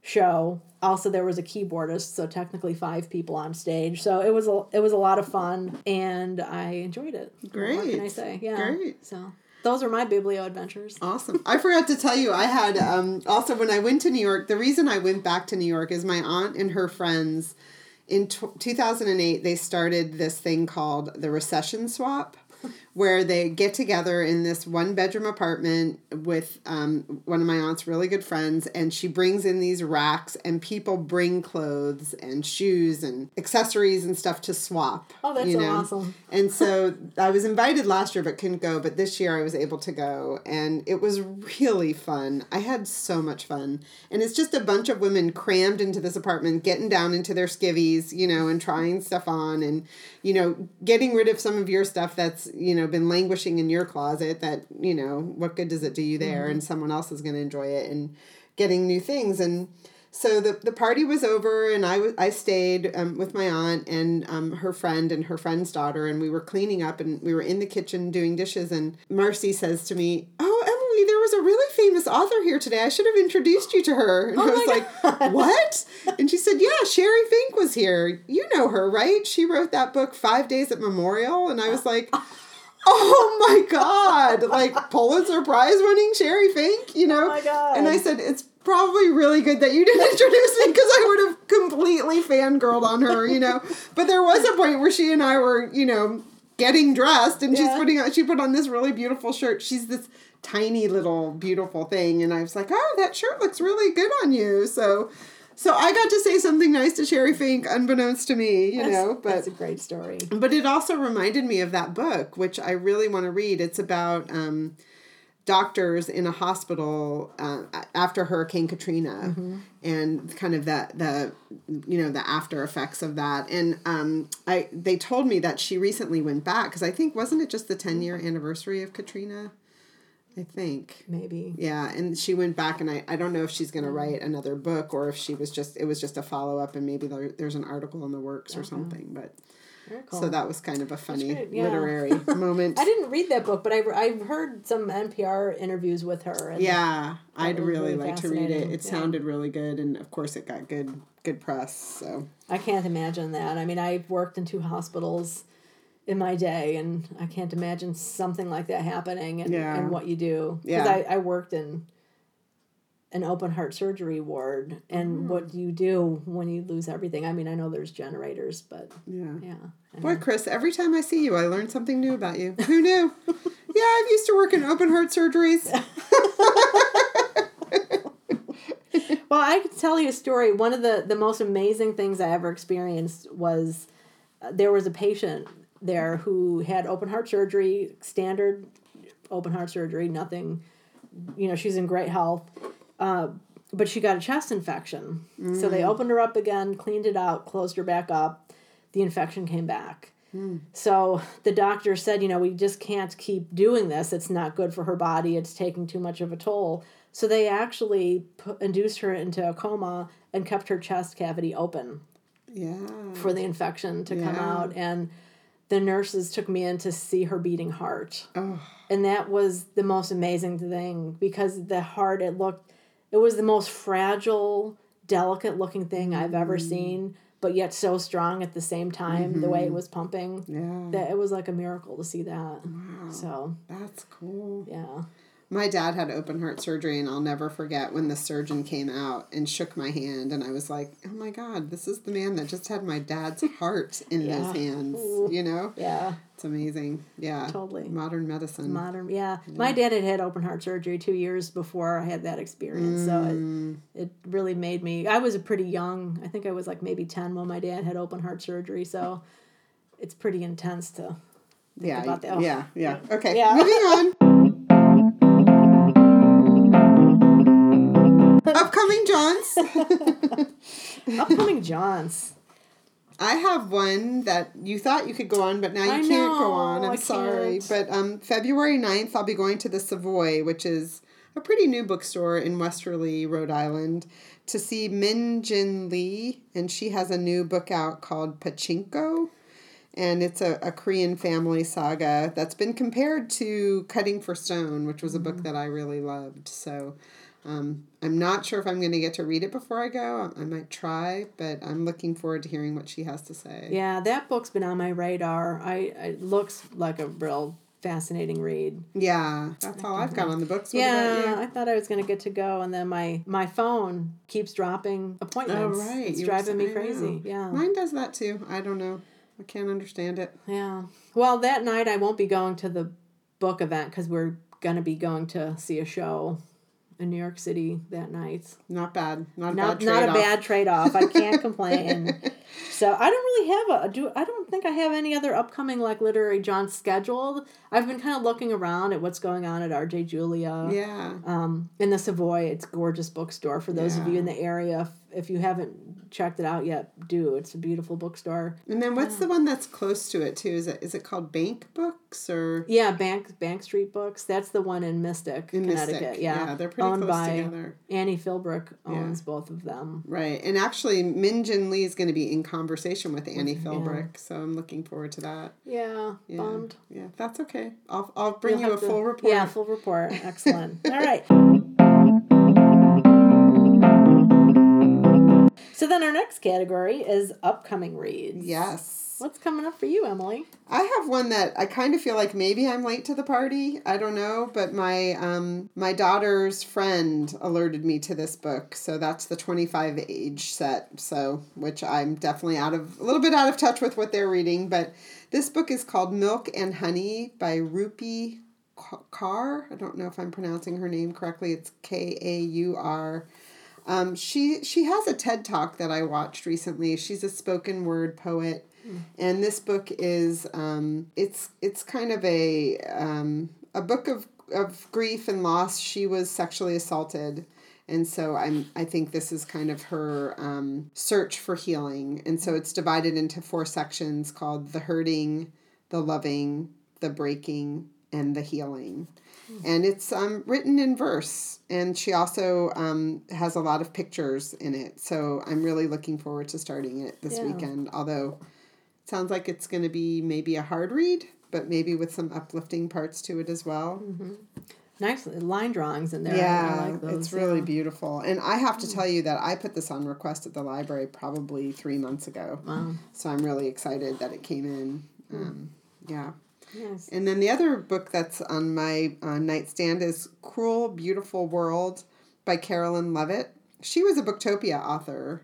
show also there was a keyboardist so technically five people on stage so it was a it was a lot of fun and i enjoyed it what can i say yeah Great. so those are my biblio adventures Awesome. I forgot to tell you, I had um, also when I went to New York, the reason I went back to New York is my aunt and her friends in tw 2008, they started this thing called the recession swap. Where they get together in this one bedroom apartment with um, one of my aunt's really good friends, and she brings in these racks, and people bring clothes and shoes and accessories and stuff to swap. Oh, that's you know? awesome. And so I was invited last year but couldn't go, but this year I was able to go and it was really fun. I had so much fun. And it's just a bunch of women crammed into this apartment, getting down into their skivvies, you know, and trying stuff on and, you know, getting rid of some of your stuff that's, you know, been languishing in your closet that, you know, what good does it do you there? And someone else is going to enjoy it and getting new things. And, so the, the party was over and I, w- I stayed um, with my aunt and um, her friend and her friend's daughter and we were cleaning up and we were in the kitchen doing dishes. And marcy says to me oh emily there was a really famous author here today. I should have introduced you to her. And i was like what? And she said yeah sheri fink was here. You know her right? She wrote that book five days at memorial. And i was like Oh my God! Like Pulitzer Prize winning Sheri Fink, you know? Oh my God. And I said, it's probably really good that you didn't introduce me because I would have completely fangirled on her, you know? But there was a point where she and I were, you know, getting dressed and she's putting on, she put on this really beautiful shirt. She's this tiny little beautiful thing. And I was like, oh, that shirt looks really good on you. So, so I got to say something nice to Sheri Fink, unbeknownst to me, you That's- know, but that's a great story. but it also reminded me of that book, which I really want to read. It's about um, doctors in a hospital uh, after Hurricane Katrina, and kind of that the you know the after effects of that. And um, I they told me that she recently went back because I think wasn't it just the ten year anniversary of Katrina? I think. Maybe. Yeah, and she went back, and I, I don't know if she's going to write another book or if she was just it was just a follow up, and maybe there, there's an article in the works or uh-huh. something. But cool. so that was kind of a funny yeah. literary moment. I didn't read that book, but I've, I've heard some NPR interviews with her. And yeah, I'd really really like to read it. It yeah. sounded really good, and of course, it got good good press. So I can't imagine that. I mean, I've worked in two hospitals in my day, and I can't imagine something like that happening and, Yeah. and what you do. Yeah. Because I, I worked in an open heart surgery ward, and Mm. what do you do when you lose everything? I mean, I know there's generators, but yeah. yeah. Boy, Chris, every time I see you, I learn something new about you. Who knew? yeah, I've used to work in open heart surgeries. Well, I could tell you a story. One of the, the most amazing things I ever experienced was uh, there was a patient there who had open heart surgery, standard open heart surgery, nothing, you know, she's in great health. Uh, but she got a chest infection. So they opened her up again, cleaned it out, closed her back up. The infection came back. So the doctor said, you know, we just can't keep doing this. It's not good for her body. It's taking too much of a toll. So they actually pu- induced her into a coma and kept her chest cavity open Yeah. for the infection to come out. And the nurses took me in to see her beating heart. Oh, And that was the most amazing thing because the heart, it looked, it was the most fragile, delicate looking thing I've ever Mm. seen, but yet so strong at the same time, the way it was pumping Mm-hmm. yeah. that it was like a miracle to see that. Wow. So That's cool. yeah, My dad had open heart surgery, and I'll never forget when the surgeon came out and shook my hand, and I was like, "Oh my God, this is the man that just had my dad's heart in Yeah. his hands." Ooh. You know, Yeah, it's amazing. Yeah, Totally. modern medicine. modern. Yeah. my dad had had open heart surgery two years before I had that experience, so Mm. it, it really made me. I was a pretty young. I think I was like maybe ten when my dad had open heart surgery, so it's pretty intense to. yeah, about that. Oh. yeah, yeah. Okay, Yeah. moving on. Upcoming Johns. Upcoming Johns. I have one that you thought you could go on, but now you I can't know, go on. I'm I sorry. can't. But um, February 9th, I'll be going to the Savoy, which is a pretty new bookstore in Westerly, Rhode Island, to see Min Jin Lee. And she has a new book out called Pachinko. And it's a, a Korean family saga that's been compared to Cutting for Stone, which was a Mm-hmm. book that I really loved. So um, I'm not sure if I'm going to get to read it before I go. I might try, but I'm looking forward to hearing what she has to say. Yeah, that book's been on my radar. I it looks like a real fascinating read. Yeah, that's all I've got on the books. What yeah, I thought I was gonna get to go, and then my my phone keeps dropping appointments. Oh, right. it's you driving me crazy. Yeah, Mine does that too. I don't know. I can't understand it. yeah. Well, that night I won't be going to the book event because we're gonna be going to see a show in New York City that night. Not bad. Not a Not bad not a bad trade off. I can't complain. So I don't really have a do. I don't think I have any other upcoming like literary John scheduled. I've been kind of looking around at what's going on at R.J. Julia. Yeah. um, in the Savoy. It's a gorgeous bookstore. For those of you in the area, if, if you haven't checked it out yet, do. It's a beautiful bookstore. And then what's the one that's close to it too? Is it is it called Bank Books or Yeah, Bank Bank Street Books. That's the one in Mystic, in Connecticut. Mystic? Yeah, they're pretty owned close by together. Annie Philbrick owns both of them. Right. And actually Min Jin Lee is going to be in conversation with Annie yeah. Philbrick, so I'm looking forward to that. Yeah, Yeah. bummed. Yeah, that's okay. I'll I'll bring You'll you a to- full report. Yeah, full report. Excellent. All right. So then our next category is upcoming reads. Yes. What's coming up for you, Emily? I have one that I kind of feel like maybe I'm late to the party. I don't know, but my um my daughter's friend alerted me to this book. So that's the 25 age set. So which I'm definitely out of a little bit out of touch with what they're reading, but this book is called Milk and Honey by Rupi Kaur. I don't know if I'm pronouncing her name correctly. It's K A U R. Um, she she has a TED talk that I watched recently. She's a spoken word poet, and this book is um, it's it's kind of a um, a book of of grief and loss. She was sexually assaulted, and so I'm I think this is kind of her um, search for healing, and so it's divided into four sections called the hurting, the loving, the breaking, and the healing and it's um, written in verse and she also um, has a lot of pictures in it so i'm really looking forward to starting it this Yeah. weekend although it sounds like it's going to be maybe a hard read but maybe with some uplifting parts to it as well Nice line drawings in there. I yeah like those, it's really yeah. beautiful and i have to tell you that i put this on request at the library probably three months ago Wow. so i'm really excited that it came in um, yeah And then the other book that's on my uh, nightstand is Cruel, Beautiful World by Carolyn Leavitt. She was a Booktopia author.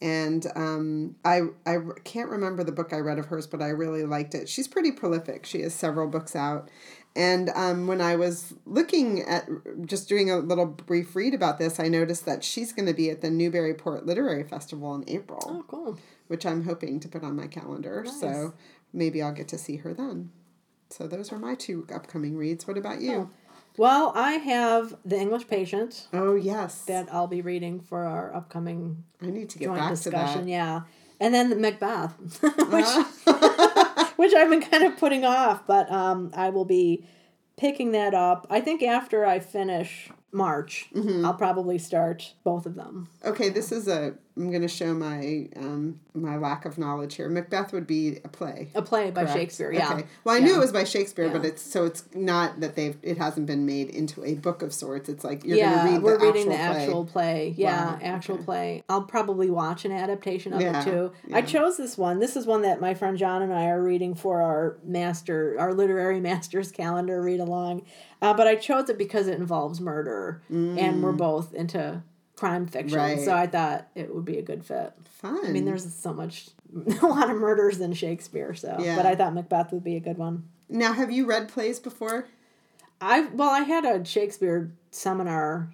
And um, I, I can't remember the book I read of hers, but I really liked it. She's pretty prolific. She has several books out. And um, when I was looking at just doing a little brief read about this, I noticed that she's going to be at the Newburyport Literary Festival in April, Oh, cool. which I'm hoping to put on my calendar. Nice. So maybe I'll get to see her then. So those are my two upcoming reads. What about you? Well, I have The English Patient Oh, yes. that I'll be reading for our upcoming I need to get joint back to discussion. that. Yeah. And then Macbeth, which, Ah. which I've been kind of putting off, but um, I will be picking that up. I think after I finish March, Mm-hmm. I'll probably start both of them. okay, this is a I'm gonna show my um my lack of knowledge here. Macbeth would be a play. A play by correct? Shakespeare, yeah. Okay. Well, I Yeah. knew it was by Shakespeare, but it's so it's not that they've it hasn't been made into a book of sorts. It's like you're yeah, gonna read we're the reading actual the play. actual play. Yeah, Wow, actual okay. play. I'll probably watch an adaptation of Yeah, it too. yeah. I chose this one. This is one that my friend John and I are reading for our master, our literary master's calendar read along. Uh, but I chose it because it involves murder, and we're both into crime fiction. Right. So I thought it would be a good fit. Fun. I mean, there's so much, a lot of murders in Shakespeare. So, Yeah. but I thought Macbeth would be a good one. now. Have you read plays before? I well, I had a Shakespeare seminar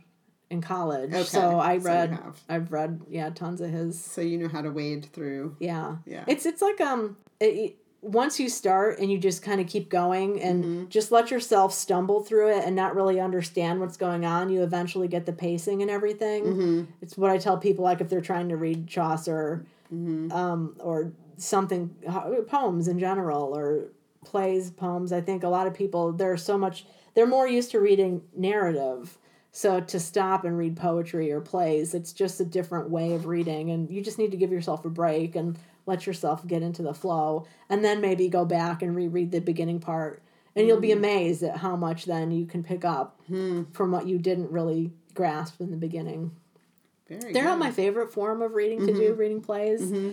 in college, Okay, so I so read. have. I've read yeah tons of his. So you know how to wade through. Yeah, Yeah. It's it's like um, it- once you start and you just kind of keep going and Mm-hmm. just let yourself stumble through it and not really understand what's going on, you eventually get the pacing and everything. Mm-hmm. It's what I tell people like if they're trying to read Chaucer, Mm-hmm. um, or something poems in general or plays poems. I think a lot of people they're so much they're more used to reading narrative. So to stop and read poetry or plays, it's just a different way of reading, and you just need to give yourself a break and let yourself get into the flow, and then maybe go back and reread the beginning part, and you'll be mm. amazed at how much then you can pick up hmm. from what you didn't really grasp in the beginning. Very. They're good. not my favorite form of reading to do, mm-hmm. reading plays. Mm-hmm.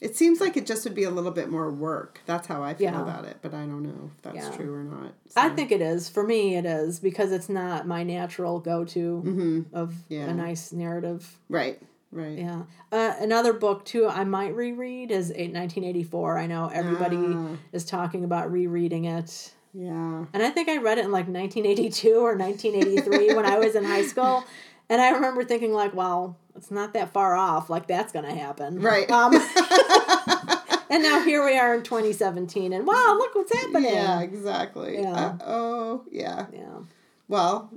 It seems like it just would be a little bit more work. That's how I feel Yeah. about it, but I don't know if that's Yeah. true or not. I think it is. For me, it is because it's not my natural go to mm-hmm. of Yeah. a nice narrative. right, right. Yeah. Uh, another book, too, I might reread is eight- 1984. I know everybody Ah. is talking about rereading it. Yeah. And I think I read it in like 1982 or 1983 when I was in high school. And I remember thinking, like, well, it's not that far off. Like, that's going to happen. Right. Um, and now here we are in 2017. And wow, look what's happening. Yeah, exactly. Yeah. oh, yeah. Yeah. Well,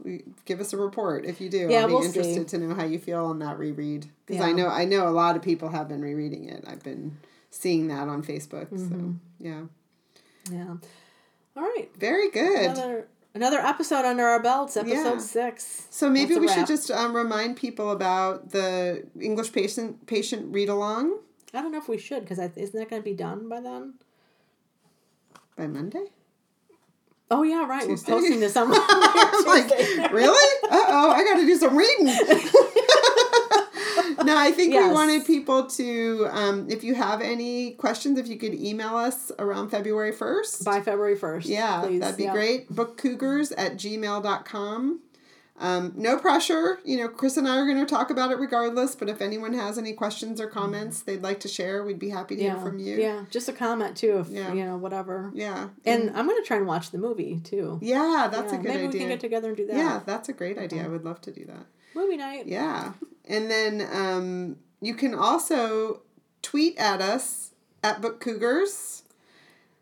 give us a report if you do. Yeah, I'll be we'll interested see. to know how you feel on that reread because I know I know a lot of people have been rereading it. I've been seeing that on Facebook. Mm-hmm. So yeah, Yeah. All right. very good. Another another episode under our belts, episode Yeah. six. So maybe That's we should just um, remind people about the English patient patient read along I don't know if we should because isn't that going to be done by then? by Monday. Oh yeah, right. Tuesday. We're posting this on like, really? Uh oh, I got to do some reading. no, I think we wanted people to, um, if you have any questions, if you could email us around February 1st. by February first. yeah, please. that'd be Yeah. great. Bookcougars at gmail.com. Um, no pressure. You know, Chris and I are going to talk about it regardless, but if anyone has any questions or comments they'd like to share, we'd be happy to Yeah. hear from you. Yeah, just a comment too, if Yeah. you know whatever. Yeah. And I'm going to try and watch the movie too. yeah, that's Yeah, a good maybe idea. Maybe we can get together and do that. yeah, that's a great idea. I would love to do that. Movie night. Yeah. And then um, you can also tweet at us at Book Cougars.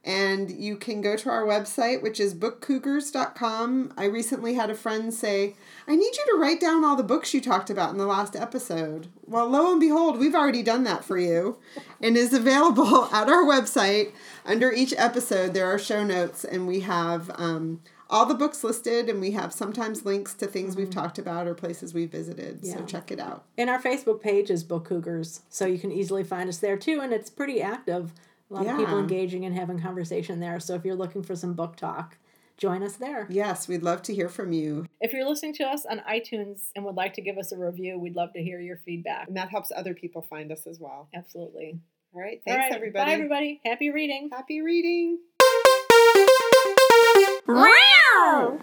And you can go to our website, which is bookcougars.com. I recently had a friend say, I need you to write down all the books you talked about in the last episode. Well, lo and behold, we've already done that for you and is available at our website. Under each episode, there are show notes, and we have um, all the books listed, and we have sometimes links to things we've talked about or places we've visited. So check it out. And our Facebook page is Book Cougars, so you can easily find us there too, and it's pretty active. A lot of people engaging and having conversation there. So if you're looking for some book talk, join us there. Yes, we'd love to hear from you. If you're listening to us on iTunes and would like to give us a review, we'd love to hear your feedback. And that helps other people find us as well. Absolutely. All right. Thanks, right. everybody. Bye, everybody. Happy reading. Happy reading. Wow!